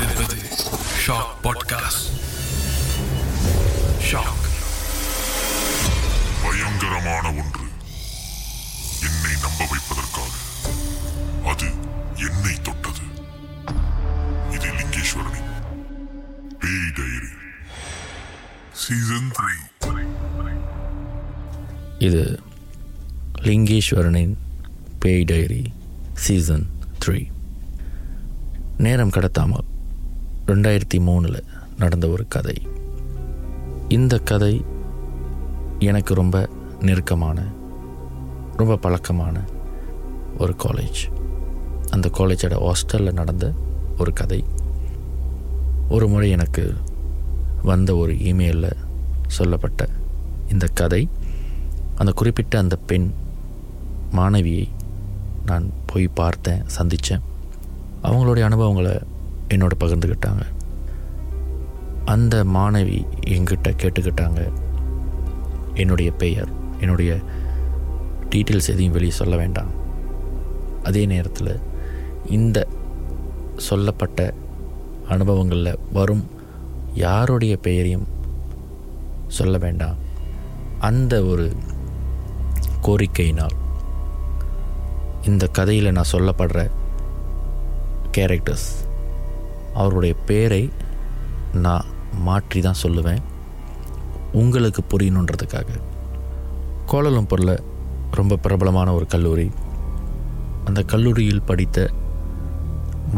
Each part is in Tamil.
கொண்டிருப்பது ஷாக் பாட்காஸ்ட் ஷாக் பயங்கரமான ஒன்று. என்னை நம்ப வைப்பதற்காக. அது என்னை தொட்டது. இது லிங்கேஸ்வரனின் பேய் டைரி. சீசன் த்ரீ இது லிங்கேஸ்வரனின் பேய் டைரி சீசன் த்ரீ நேரம் கடத்தாமல் ரெண்டாயிரத்தி மூணில் நடந்த ஒரு கதை. இந்த கதை எனக்கு ரொம்ப நெருக்கமான ரொம்ப பழக்கமான ஒரு காலேஜ் அந்த காலேஜோட ஹாஸ்டலில் நடந்த ஒரு கதை. ஒரு முறை எனக்கு வந்த ஒரு இமெயிலில் சொல்லப்பட்ட இந்த கதை. அந்த குறிப்பிட்ட அந்த பெண் மாணவியை நான் போய் பார்த்தேன் சந்தித்தேன் அவங்களுடைய அனுபவங்களை என்னோட பகிர்ந்துக்கிட்டாங்க அந்த மாணவி எங்கிட்ட கேட்டுக்கிட்டாங்க. என்னுடைய பெயர் என்னுடைய டீட்டெயில்ஸ் எதையும் வெளியே சொல்ல வேண்டாம். அதே நேரத்தில் இந்த சொல்லப்பட்ட அனுபவங்களில் வரும் யாருடைய பெயரையும் சொல்ல வேண்டாம். அந்த ஒரு கோரிக்கையினால் இந்த கதையில் நான் சொல்லப்படுற கேரக்டர்ஸ் அவருடைய பேரை நான் மாற்றி தான் சொல்லுவேன். உங்களுக்கு புரியணுன்றதுக்காக. கோலலம்பூரில் ரொம்ப பிரபலமான ஒரு கல்லூரி. அந்த கல்லூரியில் படித்த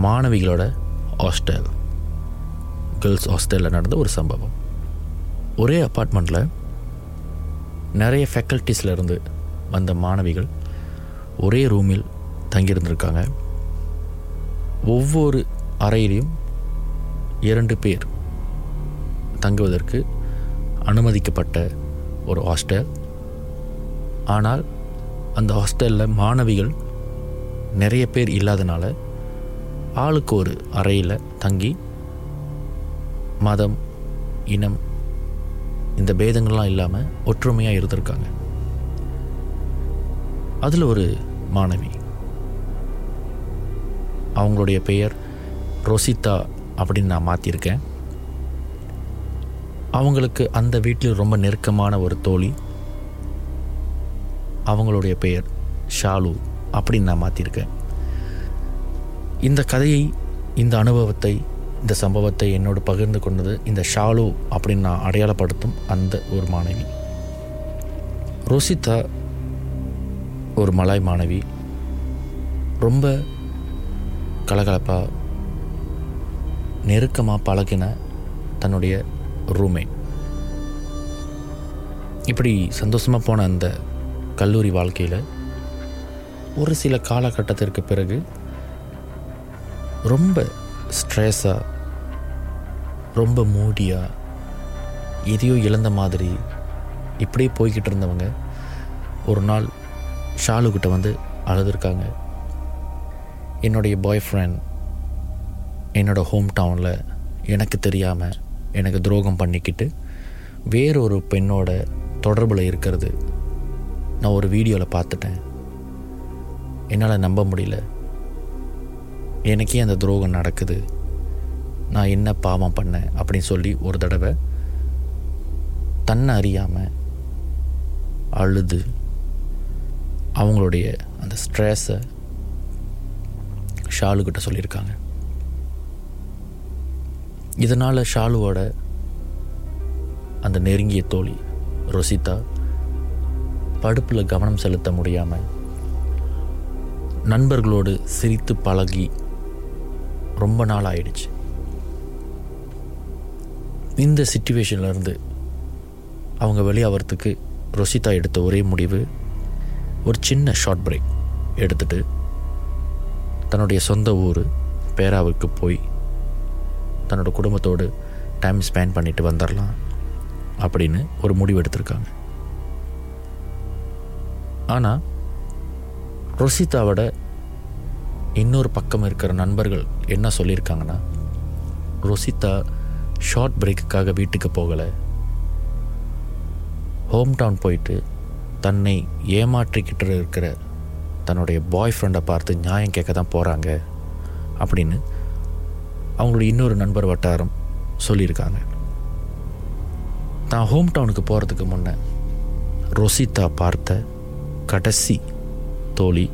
மாணவிகளோட ஹாஸ்டல். கேர்ள்ஸ் ஹாஸ்டலில் நடந்த ஒரு சம்பவம். ஒரே அப்பார்ட்மெண்ட்டில் நிறைய ஃபேக்கல்ட்டிஸ்லேருந்து வந்த மாணவிகள் ஒரே ரூமில் தங்கியிருந்திருக்காங்க. ஒவ்வொரு அறையிலையும் இரண்டு பேர் தங்குவதற்கு அனுமதிக்கப்பட்ட ஒரு ஹாஸ்டல். ஆனால் அந்த ஹாஸ்டலில் மாணவிகள் நிறைய பேர் இல்லாதனால ஆளுக்கு ஒரு அறையில் தங்கி மதம் இனம் இந்த பேதங்கள்லாம் இல்லாமல் ஒற்றுமையாக இருந்திருக்காங்க. அதில் ஒரு மாணவி. அவங்களுடைய பெயர் ரொசிதா அப்படின்னு நான் மாற்றிருக்கேன் அவங்களுக்கு அந்த வீட்டில் ரொம்ப நெருக்கமான ஒரு தோழி அவங்களுடைய பெயர் ஷாலு அப்படின்னு நான் மாற்றிருக்கேன் இந்த கதையை இந்த அனுபவத்தை இந்த சம்பவத்தை என்னோடு பகிர்ந்து கொண்டது இந்த ஷாலு அப்படின்னு நான் அடையாளப்படுத்தும் அந்த ஒரு மாணவி. ரோசிதா ஒரு மலாய் மாணவி. ரொம்ப கலகலப்பாக நெருக்கமாக பழகின தன்னுடைய ரூம்மேட் இப்படி சந்தோஷமாக போன அந்த கல்லூரி வாழ்க்கையில் ஒரு சில காலகட்டத்திற்கு பிறகு ரொம்ப ஸ்ட்ரெஸ்ஸாக ரொம்ப மூடியாக எதையோ இழந்த மாதிரி இப்படியே போய்கிட்டு இருந்தவங்க ஒரு நாள் ஷாலுக்கிட்ட வந்து அழுதுருக்காங்க. என்னுடைய பாய் ஃப்ரெண்ட் என்னோடய ஹோம் டவுனில் எனக்கு தெரியாமல் எனக்கு துரோகம் பண்ணிக்கிட்டு வேறொரு பெண்ணோட தொடர்பில் இருக்கிறது. நான் ஒரு வீடியோவில் பார்த்துட்டேன். என்னால் நம்ப முடியல. எனக்கே அந்த துரோகம் நடக்குது. நான் என்ன பாவம் பண்ணேன் அப்படின்னு சொல்லி ஒரு தடவை தன்னை அறியாமல் அழுது அவங்களுடைய அந்த ஸ்ட்ரெஸ்ஸை ஷாலுக்கிட்ட சொல்லியிருக்காங்க. இதனால் ஷாலுவோட அந்த நெருங்கிய தோழி ரொசிதா படுப்பில் கவனம் செலுத்த முடியாமல் நண்பர்களோடு சிரித்து பழகி ரொம்ப நாள் ஆயிடுச்சு. இந்த சுச்சுவேஷன்லேருந்து அவங்க வெளியாகிறதுக்கு ரொசிதா எடுத்த ஒரே முடிவு ஒரு சின்ன ஷார்ட் பிரேக் எடுத்துட்டு தன்னுடைய சொந்த ஊர் பேராவுக்கு போய் தன்னோட குடும்பத்தோடு டைம் ஸ்பெண்ட் பண்ணிட்டு வந்துடலாம் அப்படின்னு ஒரு முடிவு எடுத்திருக்காங்க. ஆனால் ரொசிதாவோட இன்னொரு பக்கம் இருக்கிற நண்பர்கள் என்ன சொல்லியிருக்காங்கன்னா ரொசிதா ஷார்ட் பிரேக்குக்காக வீட்டுக்கு போகலை. ஹோம் டவுன் போயிட்டு தன்னை ஏமாற்றிக்கிட்டு இருக்கிற தன்னுடைய பாய் ஃப்ரெண்டை பார்த்து நியாயம் கேட்க தான் போகிறாங்க அப்படின்னு அவங்களுடைய இன்னொரு நண்பர் வட்டாரம் சொல்லியிருக்காங்க. நான் ஹோம் டவுனுக்கு போகிறதுக்கு முன்னே ரொசித்தா பார்த்த கடைசி தோழி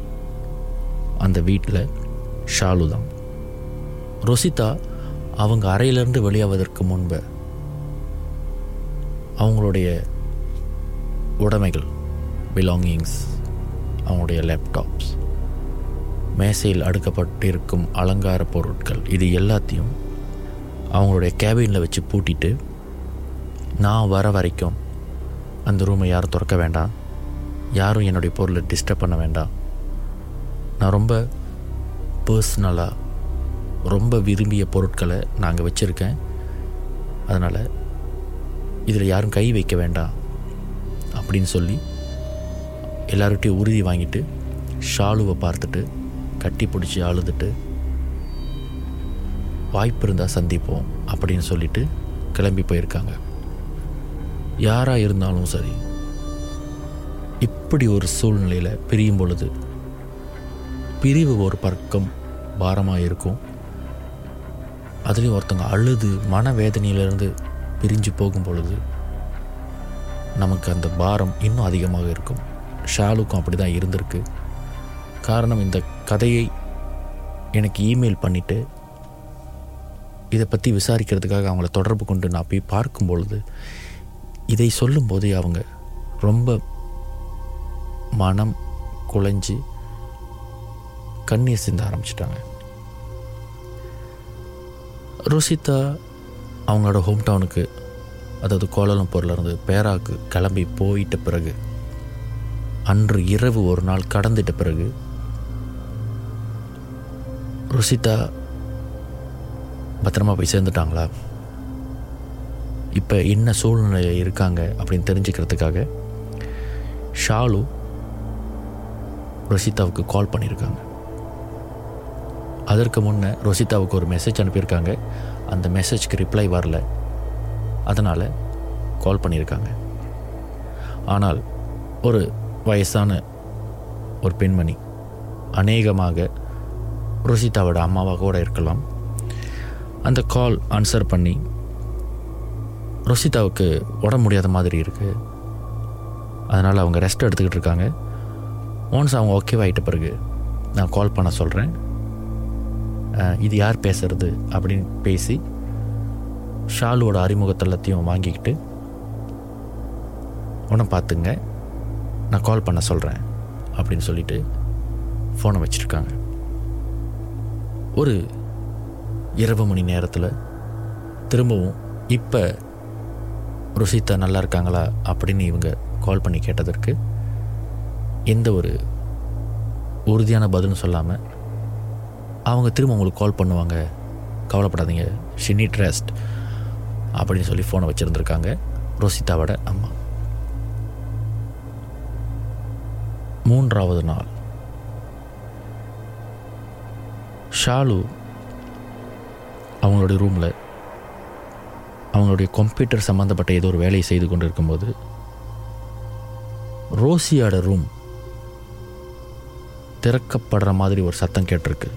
அந்த வீட்டில் ஷாலு தான். ரொசிதா அவங்க அறையிலிருந்து வெளியாவதற்கு முன்பு அவங்களுடைய உடைமைகள் பிலாங்கிங்ஸ் அவங்களுடைய லேப்டாப்ஸ் மேசையில் அடுக்கப்பட்டிருக்கும் அலங்கார பொருட்கள். இது எல்லாத்தையும் அவங்களுடைய கேபினில் வச்சு பூட்டிட்டு நான் வர வரைக்கும் அந்த ரூமை யாரும் திறக்க வேண்டாம். யாரும் என்னுடைய பொருளை டிஸ்டர்ப் பண்ண வேண்டாம். நான் ரொம்ப பர்சனலாக ரொம்ப விரும்பிய பொருட்களை நாங்கள் வச்சுருக்கேன். அதனால் இதில் யாரும் கை வைக்க வேண்டாம் அப்படின்னு சொல்லி எல்லார்கிட்டையும் உறுதி வாங்கிட்டு ஷாலுவை பார்த்துட்டு கட்டி பிடிச்சி அழுதுட்டு வாய்ப்பு இருந்தால் சந்திப்போம் அப்படின்னு சொல்லிட்டு கிளம்பி போயிருக்காங்க. யாராக இருந்தாலும் சரி இப்படி ஒரு சூழ்நிலையில் பிரியும் பொழுது பிரிவு ஒரு பக்கம் பாரமாக இருக்கும். அதுலேயும் ஒருத்தங்க அழுது மனவேதனையிலிருந்து பிரிஞ்சு போகும் பொழுது நமக்கு அந்த பாரம் இன்னும் அதிகமாக இருக்கும். ஷாலுக்கும் அப்படி தான் இருந்திருக்கு. காரணம் இந்த கதையை எனக்கு இமெயில் பண்ணிவிட்டு இதை பற்றி விசாரிக்கிறதுக்காக அவங்கள தொடர்பு கொண்டு நான் போய் பார்க்கும் பொழுது இதை சொல்லும்போதே அவங்க ரொம்ப மனம் குலைஞ்சி கண்ணீர் சிந்த ஆரம்பிச்சிட்டாங்க. ருசிதா அவங்களோட ஹோம் டவுனுக்கு அதாவது கோலாலம்பூர்லேருந்து பேராக்கு கிளம்பி போயிட்ட பிறகு அன்று இரவு ஒரு நாள் கடந்துட்ட பிறகு ருசிதா பத்திரமா போய் சேர்ந்துட்டாங்களா? இப்போ என்ன சூழ்நிலை இருக்காங்க அப்படின்னு தெரிஞ்சுக்கிறதுக்காக ஷாலு ருசிதாவுக்கு கால் பண்ணியிருக்காங்க. அதற்கு முன்னே ருசிதாவுக்கு ஒரு மெசேஜ் அனுப்பியிருக்காங்க. அந்த மெசேஜ்க்கு ரிப்ளை வரல. அதனால் கால் பண்ணியிருக்காங்க. ஆனால் ஒரு வயசான ஒரு பெண்மணி அநேகமாக ருஷிதாவோட அம்மாவாக கூட இருக்கலாம். அந்த கால் ஆன்சர் பண்ணி ருஷிதாவுக்கு உடம்பு முடியாத மாதிரி இருக்குது அதனால் அவங்க ரெஸ்ட் எடுத்துக்கிட்டு இருக்காங்க. ஒன்ஸ் அவங்க ஓகேவாயிட்ட பிறகு நான் கால் பண்ண சொல்கிறேன் இது யார் பேசுறது அப்படின்னு பேசி ஷாலுவோட அறிமுகத்தை எல்லாத்தையும் வாங்கிக்கிட்டு உன்னை பார்த்துங்க நான் கால் பண்ண சொல்கிறேன் அப்படின்னு சொல்லிட்டு ஃபோனை வச்சுருக்காங்க. ஒரு இரவு மணி நேரத்தில் திரும்பவும் இப்போ ருசிதா நல்லா இருக்காங்களா? அப்படின்னு இவங்க கால் பண்ணி கேட்டதற்கு எந்த ஒரு உறுதியான பதிலும் சொல்லாமல் அவங்க திரும்ப உங்களுக்கு கால் பண்ணுவாங்க. கவலைப்படாதீங்க. ஷினி ட்ரெஸ்ட் அப்படின்னு சொல்லி ஃபோனை வச்சுருந்துருக்காங்க ரோசிதாவோட அம்மா. மூன்றாவது நாள். ஷாலு அவங்களுடைய ரூமில் அவங்களுடைய கம்ப்யூட்டர் சம்மந்தப்பட்ட ஏதோ ஒரு வேலையை செய்து கொண்டு இருக்கும்போது ரோசியோட ரூம் திறக்கப்படுற மாதிரி ஒரு சத்தம் கேட்டிருக்கு.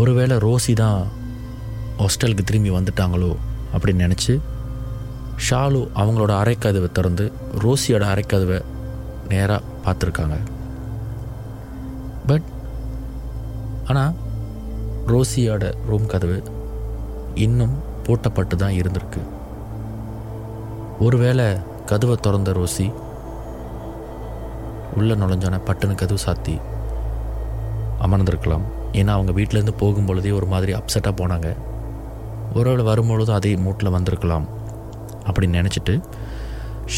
ஒருவேளை ரோசி தான் ஹாஸ்டலுக்கு திரும்பி வந்துட்டாங்களோ அப்படின்னு நினச்சி ஷாலு அவங்களோட அரைக்கதவை திறந்து ரோசியோட அரைக்கதவை நேராக பார்த்துருக்காங்க. ஆனால் ரோசியோட ரூம் கதவு இன்னும் பூட்டப்பட்டு தான் இருந்திருக்கு. ஒருவேளை கதவை திறந்த ரோசி உள்ளே நுழைஞ்சோன்னே பட்டுன்னு கதவு சாத்தி அமர்ந்திருக்கலாம். ஏன்னா அவங்க வீட்டிலேருந்து போகும் பொழுதே ஒரு மாதிரி அப்செட்டாக போனாங்க. ஒருவேளை வரும்பொழுதும் அதே மூட்டில் வந்திருக்கலாம் அப்படின்னு நினச்சிட்டு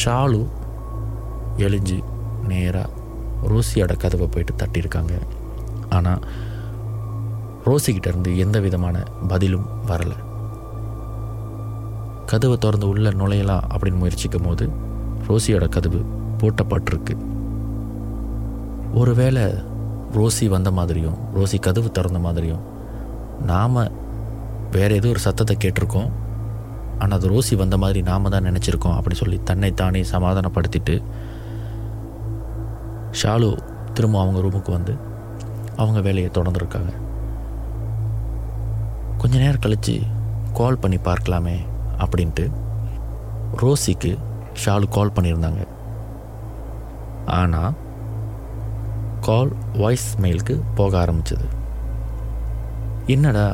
ஷாலு எழிஞ்சு நேராக ரோசியோட கதவை போயிட்டு தட்டியிருக்காங்க. ஆனால் ரோசிக்கிட்ட இருந்து எந்த விதமான பதிலும் வரலை. கதவை திறந்து உள்ளே நுழையலாம் அப்படின்னு முயற்சிக்கும் போது ரோசியோட கதவு பூட்டப்பட்டிருக்கு. ஒருவேளை ரோசி வந்த மாதிரியும் ரோசி கதவு திறந்த மாதிரியும் நாம் வேறு ஏதோ ஒரு சத்தத்தை கேட்டிருக்கோம். ஆனால் அது ரோசி வந்த மாதிரி நாம் தான் நினச்சிருக்கோம் அப்படி சொல்லி தன்னை தானே சமாதானப்படுத்திட்டு ஷாலு திரும்ப அவங்க ரூமுக்கு வந்து அவங்க வேலையை தொடர்ந்துருக்காங்க. கொஞ்ச நேரம் கழித்து கால் பண்ணி பார்க்கலாமே அப்படின்ட்டு ரோசிக்கு ஷாலு கால் பண்ணியிருந்தாங்க. ஆனால் கால் வாய்ஸ் மெயிலுக்கு போக ஆரம்பிச்சது. என்னடா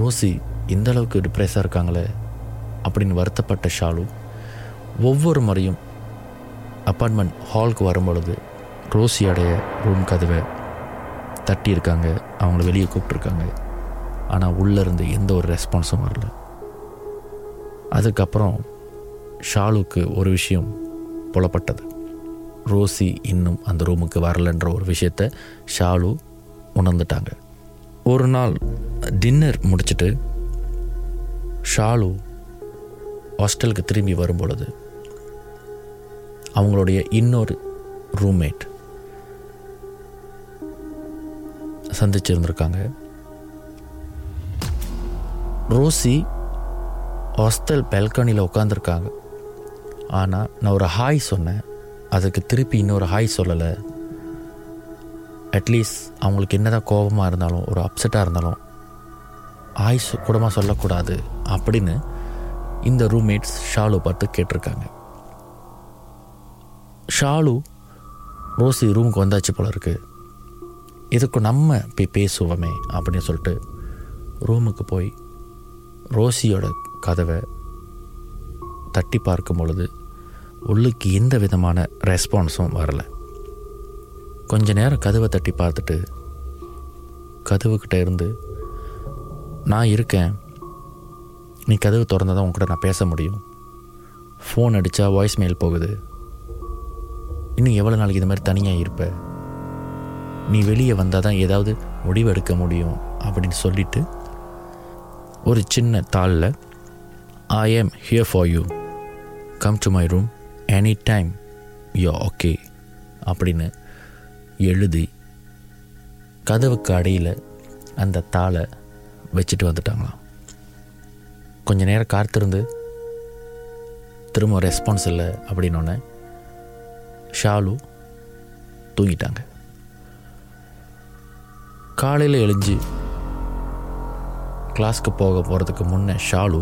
ரோசி இந்த அளவுக்கு டிப்ரெஸ்ஸாக இருக்காங்களே அப்படின்னு வருத்தப்பட்ட ஷாலு ஒவ்வொரு முறையும் அப்பார்ட்மெண்ட் ஹாலுக்கு வரும்பொழுது ரோசியோடைய ரூம் கதவை தட்டியிருக்காங்க. அவங்கள வெளியே கூப்பிட்ருக்காங்க ஆனால் உள்ளேருந்து எந்த ஒரு ரெஸ்பான்ஸும் வரல. அதுக்கப்புறம் ஷாலுக்கு ஒரு விஷயம் புலப்பட்டது. ரோசி இன்னும் அந்த ரூமுக்கு வரலன்ற ஒரு விஷயத்த ஷாலு உணர்ந்துட்டாங்க. ஒரு நாள் டின்னர் முடிச்சிட்டு ஷாலு ஹாஸ்டலுக்கு திரும்பி வரும்பொழுது அவங்களுடைய இன்னொரு ரூம்மேட் சந்திச்சிருந்திருக்காங்க. ரோசி ஹாஸ்டல் பெல்கனியில் உட்காந்துருக்காங்க ஆனால் நான் ஒரு ஹாய் சொன்னேன். அதுக்கு திருப்பி இன்னொரு ஹாய் சொல்லலை. அட்லீஸ்ட் அவங்களுக்கு என்னதான் கோபமாக இருந்தாலும் ஒரு அப்செட்டாக இருந்தாலும் ஹாய் கூடமாக சொல்லக்கூடாது அப்படின்னு இந்த ரூம்மேட்ஸ் ஷாலு பார்த்து கேட்டிருக்காங்க. ஷாலு ரோசி ரூமுக்கு வந்தாச்சு போல இருக்குது இதுக்கு நம்ம போய் பேசுவோமே அப்படின்னு சொல்லிட்டு ரூமுக்கு போய் ரோசியோட கதவை தட்டி பார்க்கும் பொழுது உள்ளுக்கு எந்த விதமான ரெஸ்பான்ஸும் வரல. கொஞ்ச நேரம் கதவை தட்டி பார்த்துட்டு கதவுக்கிட்ட இருந்து நான் இருக்கேன். நீ கதவு திறந்தால் தான் உங்ககிட்ட நான் பேச முடியும். ஃபோன் அடித்தா வாய்ஸ் மெயில் போகுது. இன்னும் எவ்வளோ நாளைக்கு இது மாதிரி தனியாக இருப்ப? நீ வெளியே வந்தால் தான் ஏதாவது முடிவு எடுக்க முடியும் அப்படின்னு சொல்லிவிட்டு ஒரு சின்ன தாளில் I am here for you come to my room any time yo okay அப்படின்னு எழுதி கதவுக்கு அடியில் அந்த தாளை வச்சுட்டு வந்துட்டாங்களாம். கொஞ்ச நேரம் காத்திருந்து திரும்ப ரெஸ்பான்ஸ் இல்லை அப்படின்னோடனே ஷாலு தூங்கிட்டாங்க. காலையில் எழுஞ்சு கிளாஸ்க்கு போக போகிறதுக்கு முன்னே ஷாலு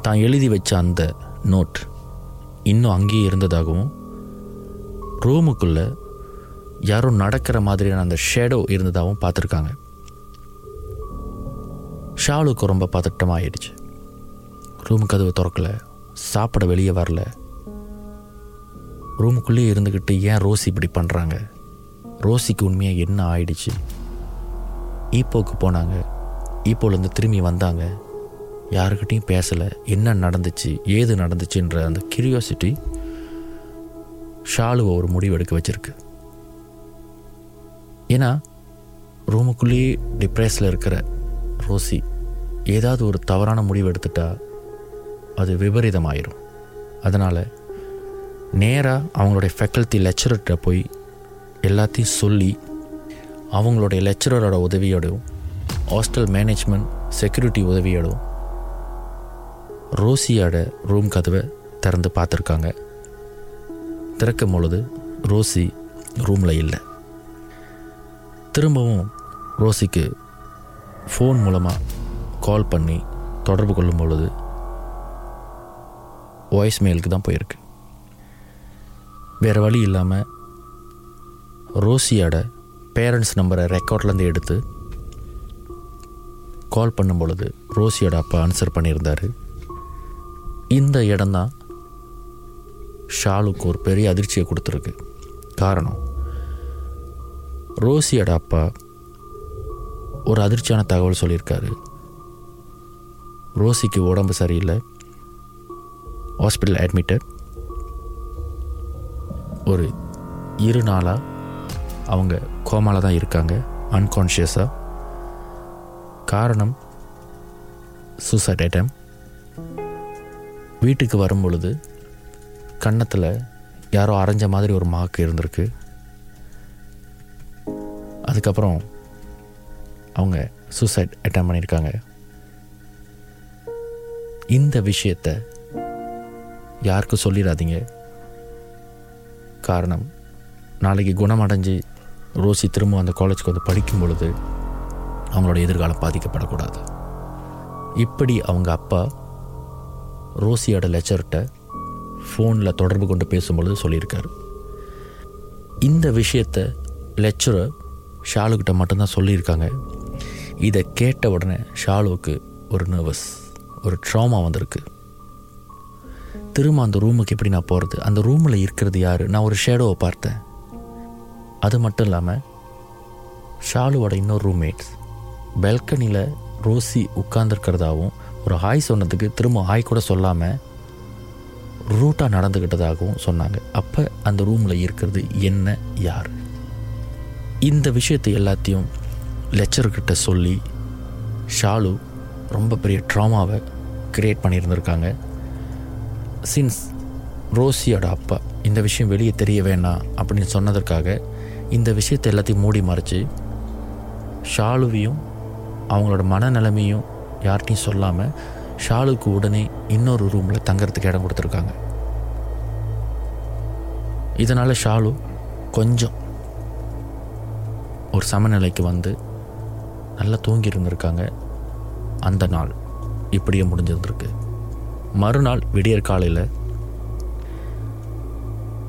தான் எழுதி வச்ச அந்த நோட் இன்னும் அங்கேயே இருந்ததாகவும் ரூமுக்குள்ளே யாரோ நடக்கிற மாதிரியான அந்த ஷேடோ இருந்ததாகவும் பார்த்துருக்காங்க. ஷாலுக்கு ரொம்ப பதட்டமாக ஆயிடுச்சு ரூம் கதவு திறக்கல சாப்பிட வெளியே வரல. ரூமுக்குள்ளேயே இருந்துக்கிட்டு ஏன் ரோசி இப்படி பண்ணுறாங்க ரோசிக்கு உண்மையாக என்ன ஆயிடுச்சு? ஈப்போக்கு போனாங்க. ஈப்போலேருந்து திரும்பி வந்தாங்க. யாருக்கிட்டையும் பேசலை. என்ன நடந்துச்சு ஏது நடந்துச்சுன்ற அந்த கியூரியாசிட்டி ஷாலுவை ஒரு முடிவு எடுக்க வச்சுருக்கு. ஏன்னா ரூமுக்குள்ளேயே டிப்ரெஸில் இருக்கிற ரோசி ஏதாவது ஒரு தவறான முடிவு எடுத்துட்டா அது விபரீதமாயிரும். அதனால் நேராக அவங்களுடைய ஃபேக்கல்ட்டி லெக்சரர்கிட்ட போய் எல்லாத்தையும் சொல்லி அவங்களுடைய லெக்சரரோட உதவியோடையும் ஹாஸ்டல் மேனேஜ்மெண்ட் செக்யூரிட்டி உதவியோடும் ரோசியோட ரூம் கதவை திறந்து பார்த்துருக்காங்க. திறக்கும் பொழுது ரோசி ரூமில் இல்லை. திரும்பவும் ரோசிக்கு ஃபோன் மூலமாக கால் பண்ணி தொடர்பு கொள்ளும் பொழுது வாய்ஸ் மெயிலுக்கு தான் போயிருக்கு. வேறு வழி இல்லாமல் ரோசியோட பேரண்ட்ஸ் நம்பரை ரெக்கார்ட்லேருந்து எடுத்து கால் பண்ணும் பொழுது ரோசியோட அப்பா ஆன்சர் பண்ணியிருந்தார். இந்த இடம்தான் ஷாலுக்கு ஒரு பெரிய அதிர்ச்சியை கொடுத்துருக்கு. காரணம் ரோசியோட அப்பா ஒரு அதிர்ச்சியான தகவல் சொல்லியிருக்காரு. ரோசிக்கு உடம்பு சரியில்லை. ஹாஸ்பிட்டல் அட்மிட்டட் ஒரு இரு நாளாக அவங்க கோமால தான் இருக்காங்க அன்கான்ஷியஸாக காரணம் சூசைட் ஐட்டம் வீட்டுக்கு வரும் பொழுது கன்னத்தில் யாரோ அரைஞ்ச மாதிரி ஒரு மாக்கு இருந்திருக்கு. அதுக்கப்புறம் அவங்க சூசைட் அட்டம் பண்ணியிருக்காங்க. இந்த விஷயத்தை யாருக்கும் சொல்லிடாதீங்க. காரணம் நாளைக்கு குணமடைஞ்சு ரோசி திரும்ப அந்த காலேஜுக்கு வந்து படிக்கும் பொழுது அவங்களோட எதிர்காலம் பாதிக்கப்படக்கூடாது. இப்படி அவங்க அப்பா ரோசியோட லெச்சர்கிட்ட ஃபோனில் தொடர்பு கொண்டு பேசும்பொழுது சொல்லியிருக்காரு. இந்த விஷயத்தை லெக்சரர் ஷாலுக்கிட்ட மட்டும்தான் சொல்லியிருக்காங்க. இதை கேட்ட உடனே ஷாலுவுக்கு ஒரு நர்வஸ் ஒரு ட்ராமா வந்திருக்கு. திரும்ப அந்த ரூமுக்கு எப்படி நான் போகிறது அந்த ரூமில் இருக்கிறது யார்? நான் ஒரு ஷேடோவை பார்த்தேன். அது மட்டும் இல்லாமல் ஷாலுவோட இன்னொரு ரூம்மேட்ஸ் பெல்கனியில் ரோசி உட்கார்ந்துருக்கிறதாகவும் ஒரு ஹாய் சொன்னதுக்கு திரும்ப ஹாய் கூட சொல்லாமல் ரூட்டாக நடந்துக்கிட்டதாகவும் சொன்னாங்க. அப்போ அந்த ரூமில் இருக்கிறது என்ன யார்? இந்த விஷயத்தை எல்லாத்தையும் லெக்சர்கிட்ட சொல்லி ஷாலு ரொம்ப பெரிய ட்ராமாவை கிரியேட் பண்ணியிருந்திருக்காங்க. சின்ஸ் ரோசியோட அப்பா இந்த விஷயம் வெளியே தெரிய வேணாம் அப்படின்னு சொன்னதற்காக இந்த விஷயத்தை எல்லாத்தையும் மூடி மறைச்சு ஷாலுவையும் அவங்களோட மனநிலைமையும் யார்கிட்டையும் சொல்லாமல் ஷாலுக்கு உடனே இன்னொரு ரூமில் தங்கறதுக்கு இடம் கொடுத்துருக்காங்க. இதனால் ஷாலு கொஞ்சம் ஒரு சமநிலைக்கு வந்து நல்லா தூங்கி இருந்திருக்காங்க. அந்த நாள் இப்படியே முடிஞ்சிருந்திருக்கு. மறுநாள் விடியற் காலையில்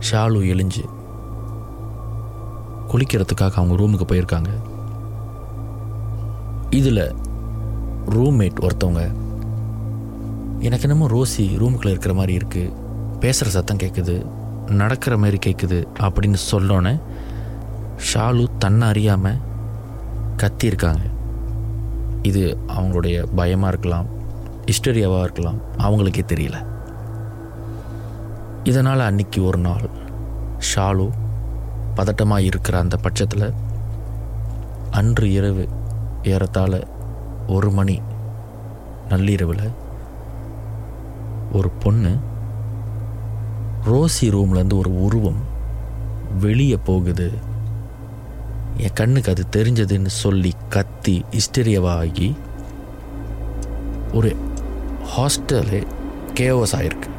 ஷாலு எழிஞ்சு குளிக்கிறதுக்காக அவங்க ரூமுக்கு போயிருக்காங்க. இதில் ரூம்மேட் ஒருத்தவங்க எனக்கு என்னமோ ரோசி ரூமுக்குள்ளே இருக்கிற மாதிரி இருக்குது பேசுகிற சத்தம் கேட்குது நடக்கிற மாதிரி கேட்குது அப்படின்னு சொன்னோன்னே ஷாலு தன்னை அறியாமல் கத்தியிருக்காங்க. இது அவங்களுடைய பயமாக இருக்கலாம் ஹிஸ்டரியாவாக இருக்கலாம் அவங்களுக்கே தெரியல. இதனால் அன்னைக்கு ஒரு நாள் ஷாலு பதட்டமாக இருக்கிற அந்த பட்சத்தில் அன்று இரவு ஏறத்தாழ ஒரு மணி நள்ளிரவில் ஒரு பொண்ணு ரோசி ரூம்லேருந்து ஒரு உருவம் வெளியே போகுது. என் கண்ணுக்கு அது தெரிஞ்சதுன்னு சொல்லி கத்தி ஹிஸ்டரியாவாகி ஒரு ஹாஸ்டலே கேவஸ் ஆயிருக்கு.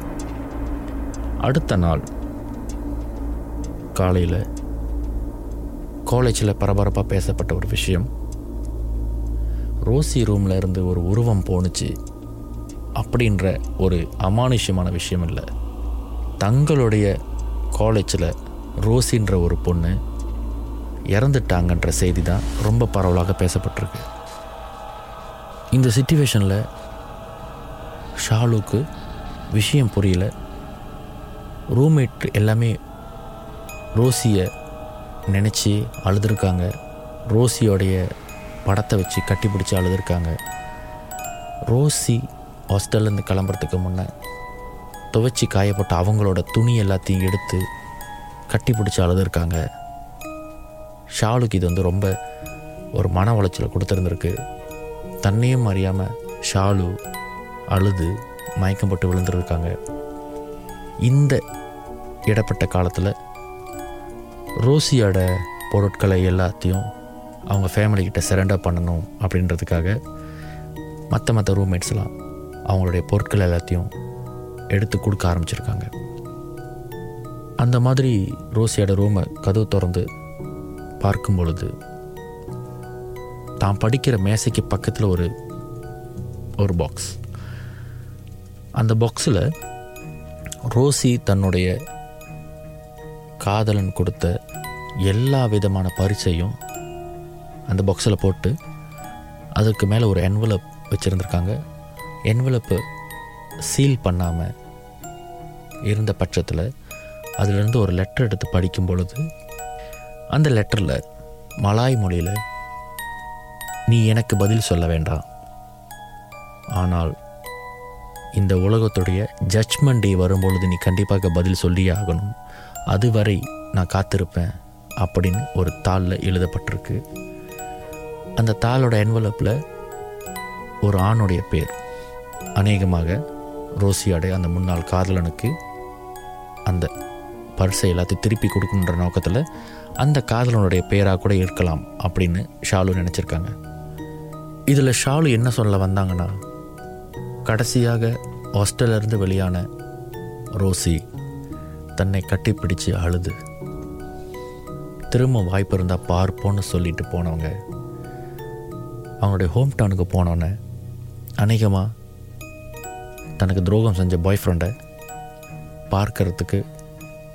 அடுத்த நாள் காலையில் காலேஜில் பரபரப்பாக பேசப்பட்ட ஒரு விஷயம். ரோசி ரூமில் இருந்து ஒரு உருவம் போணுச்சு. அப்படின்ற ஒரு அமானுஷ்யமான விஷயம் இல்லை. தங்களுடைய காலேஜில் ரோசின்ற ஒரு பொண்ணு இறந்துட்டாங்கன்ற செய்தி தான் ரொம்ப பரவலாக பேசப்பட்டிருக்கு. இந்த சுச்சுவேஷனில் ஷாலுக்கு விஷயம் புரியல. ரூம்மேட் எல்லாமே ரோசியை நினச்சி அழுதுருக்காங்க. ரோசியோடைய படத்தை வச்சு கட்டி பிடிச்சி அழுதுருக்காங்க. ரோசி ஹாஸ்டல்லேருந்து கிளம்புறதுக்கு முன்னே துவைச்சி காயப்பட்ட அவங்களோட துணி எல்லாத்தையும் எடுத்து கட்டி பிடிச்சி அழுதுருக்காங்க. ஷாலுக்கு இது வந்து ரொம்ப ஒரு மன உளைச்சலை கொடுத்துருந்துருக்கு. தன்னையும் அறியாமல் ஷாலு அழுது மயக்கம் போட்டு விழுந்துருக்காங்க. இந்த இடப்பட்ட காலத்தில் ரோசியோட பொருட்களை எல்லாத்தையும் அவங்க ஃபேமிலிக்கிட்ட சரண்டர் பண்ணணும் அப்படின்றதுக்காக மற்ற மற்ற ரூம்மேட்ஸ்லாம் அவங்களுடைய பொருட்கள் எல்லாத்தையும் எடுத்து கொடுக்க ஆரம்பிச்சிருக்காங்க. அந்த மாதிரி ரோசியோட ரூமை கதவு திறந்து பார்க்கும் பொழுது தான் படிக்கிற மேசைக்கு பக்கத்தில் ஒரு ஒரு பாக்ஸ் அந்த பாக்ஸில் ரோசி தன்னுடைய காதலன் கொடுத்த எல்லா விதமான பரிசையும் அந்த பாக்ஸில் போட்டு அதுக்கு மேலே ஒரு என்வலப் வச்சுருந்துருக்காங்க. என்வலப்பு சீல் பண்ணாமல் இருந்த பட்சத்தில் அதிலிருந்து ஒரு லெட்டர் எடுத்து படிக்கும் பொழுது அந்த லெட்டரில் மலாய் மொழியில் நீ எனக்கு பதில் சொல்ல வேண்டாம். ஆனால் இந்த உலகத்துடைய ஜட்ஜ்மெண்ட் டே வரும்பொழுது நீ கண்டிப்பாக பதில் சொல்லியே ஆகணும். அதுவரை நான் காத்திருப்பேன் அப்படின்னு ஒரு தாளில் எழுதப்பட்டிருக்கு. அந்த தாளோட என்வலப்பில் ஒரு ஆணுடைய பேர். அநேகமாக ரோசியோடைய அந்த முன்னாள் காதலனுக்கு அந்த பர்ஸை எல்லாத்தையும் திருப்பி கொடுக்கணுன்ற நோக்கத்தில் அந்த காதலனுடைய பேராக கூட இருக்கலாம் அப்படின்னு ஷாலு நினச்சிருக்காங்க. இதில் ஷாலு என்ன சொல்ல வந்தாங்கன்னா கடைசியாக ஹாஸ்டலிருந்து வெளியான ரோசி தன்னை கட்டிப்பிடிச்சு அழுது. திரும்ப வாய்ப்பு இருந்தால் பார்ப்போன்னு சொல்லிட்டு போனவங்க அவனுடைய ஹோம் டவுனுக்கு போனோன்னே அநேகமாக தனக்கு துரோகம் செஞ்ச பாய் ஃப்ரெண்டை பார்க்கறதுக்கு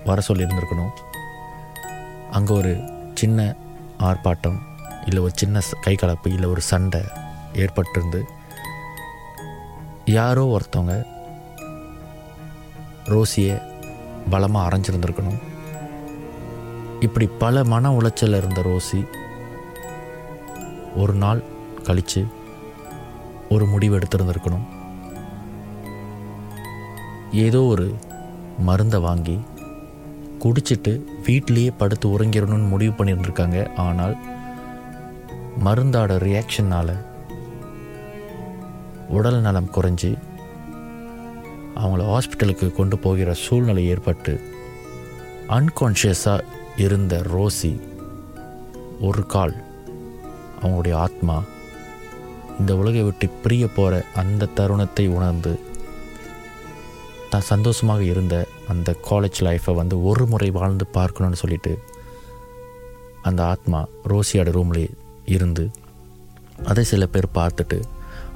வர சொல்லியிருந்திருக்கணும். அங்கே ஒரு சின்ன ஆர்ப்பாட்டம் இல்லை ஒரு சின்ன கை கலப்பு இல்லை ஒரு சண்டை ஏற்பட்டிருந்து யாரோ ஒருத்தவங்க ரோசியை பலமாக அரைஞ்சிருந்துருக்கணும். இப்படி பல மன உளைச்சல் இருந்த ரோசி ஒரு நாள் கழித்து ஒரு முடிவு எடுத்திருந்திருக்கணும். ஏதோ ஒரு மருந்தை வாங்கி குடிச்சிட்டு வீட்டிலேயே படுத்து உறங்கிடணும்னு முடிவு பண்ணியிருந்திருக்காங்க. ஆனால் மருந்தோட ரியாக்ஷனால் உடல் நலம் குறைஞ்சி அவங்கள ஹாஸ்பிட்டலுக்கு கொண்டு போகிற சூழ்நிலை ஏற்பட்டு அன்கான்ஷியஸாக இருந்த ரோசி ஒரு கால் அவங்களுடைய ஆத்மா இந்த உலகை விட்டு பிரிய போகிற அந்த தருணத்தை உணர்ந்து தான் சந்தோஷமாக இருந்த அந்த காலேஜ் லைஃப்பை வந்து ஒரு முறை வாழ்ந்து பார்க்கணும்னு சொல்லிட்டு அந்த ஆத்மா ரோசியோட ரூம்லேயே இருந்து அதை சில பேர் பார்த்துட்டு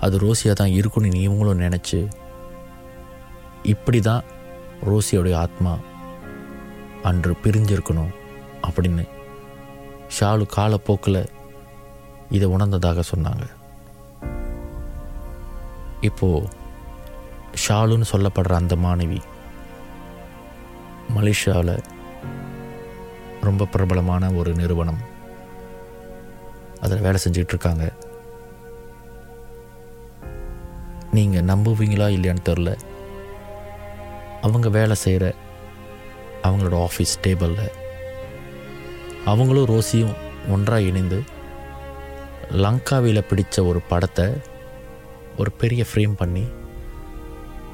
அது ரோசியாக தான் இருக்குன்னு இவங்களும் நினச்சி இப்படி தான் ரோசியோடைய ஆத்மா அன்று பிரிஞ்சிருக்கணும் அப்படின்னு ஷாலு காலப்போக்கில் இதை உணர்ந்ததாக சொன்னாங்க. இப்போது ஷாலுன்னு சொல்லப்படுற அந்த மாணவி மலேசியாவில் ரொம்ப பிரபலமான ஒரு நிறுவனம். அதில் வேலை செஞ்சிகிட்ருக்காங்க நீங்கள் நம்புவீங்களா இல்லையான்னு தெரில. அவங்க வேலை செய்கிற அவங்களோட ஆஃபீஸ் டேபிளில் அவங்களும் ரோசியும் ஒன்றாக இணைந்து லங்காவில் பிடித்த ஒரு படத்தை ஒரு பெரிய ஃப்ரேம் பண்ணி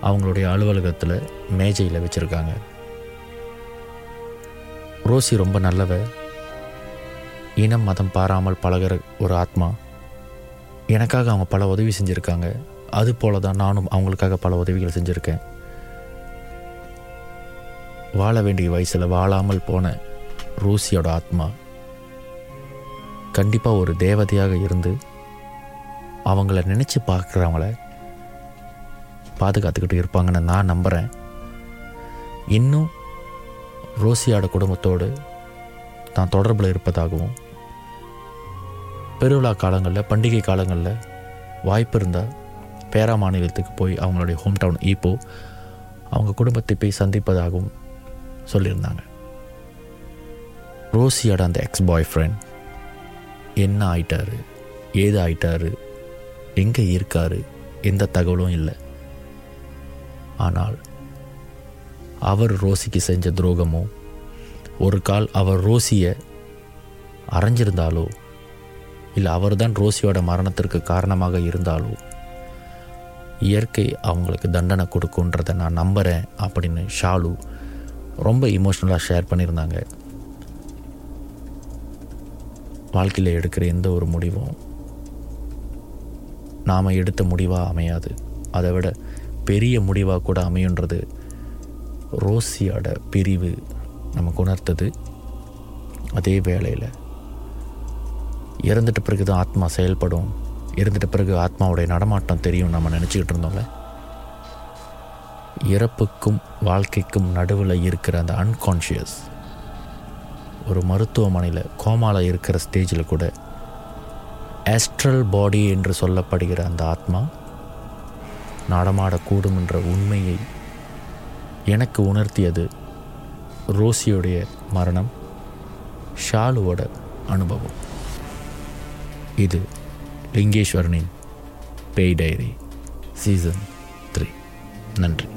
அவங்களுடைய அலுவலகத்தில் மேஜையில் வச்சுருக்காங்க. ரோசி ரொம்ப நல்லவ. இனம் மதம் பாராமல் பழகுற ஒரு ஆத்மா. எனக்காக அவங்க பல உதவி செஞ்சுருக்காங்க. அது போல தான் நானும் அவங்களுக்காக பல உதவிகள் செஞ்சுருக்கேன். வாழ வேண்டிய வயசில் வாழாமல் போன ரோசியோட ஆத்மா கண்டிப்பாக ஒரு தேவதையாக இருந்து அவங்கள நினச்சி பார்க்குறவங்கள பாதுகாத்துக்கிட்டு இருப்பாங்கன்னு நான் நம்புகிறேன் இன்னும் ரோசியோட குடும்பத்தோடு தான் தொடர்பில் இருப்பதாகவும் பெருவிழா காலங்களில் பண்டிகை காலங்களில் வாய்ப்பு இருந்தால் பேரா மாநிலத்துக்கு போய் அவங்களுடைய ஹோம் டவுன் ஈப்போ அவங்க குடும்பத்தை போய் சந்திப்பதாகவும் சொல்லியிருந்தாங்க. ரோசியோட அந்த எக்ஸ் பாய் ஃப்ரெண்ட் என்ன ஆயிட்டாரு ஏது ஆயிட்டாரு எங்கே இருக்காரு? எந்த தகவலும் இல்லை. ஆனால் அவர் ரோசிக்கு செஞ்ச துரோகமோ ஒரு கால் அவர் ரோசியை அரைஞ்சிருந்தாலோ இல்லை அவர்தான் ரோசியோட மரணத்திற்கு காரணமாக இருந்தாலோ இயற்கை அவங்களுக்கு தண்டனை கொடுக்குன்றதை நான் நம்புகிறேன் அப்படின்னு ஷாலு ரொம்ப இமோஷ்னலாக ஷேர் பண்ணியிருந்தாங்க. வாழ்க்கையில் எடுக்கிற எந்த ஒரு முடிவும் நாம் எடுத்த முடிவாக அமையாது. அதை விட பெரிய முடிவாக கூட அமையுன்றது ரோசியோட பிரிவு நமக்கு உணர்த்தது அதே வேளையில் இறந்துட்ட பிறகு தான் ஆத்மா செயல்படும். இறந்துட்ட பிறகு ஆத்மாவுடைய நடமாட்டம் தெரியும் நம்ம நினச்சிக்கிட்டு இருந்தோம்ல. இறப்புக்கும் வாழ்க்கைக்கும் நடுவில் இருக்கிற அந்த அன்கான்ஷியஸ் ஒரு மருத்துவமனையில் கோமாவில் இருக்கிற ஸ்டேஜில் கூட ஆஸ்ட்ரல் பாடி என்று சொல்லப்படுகிற அந்த ஆத்மா நாடமாடக்கூடும் என்ற உண்மையை எனக்கு உணர்த்தியது ரோசியோடைய மரணம் ஷாலுவோட அனுபவம். இது லிங்கேஸ்வரனின் பேய் டைரி சீசன் த்ரீ. நன்றி.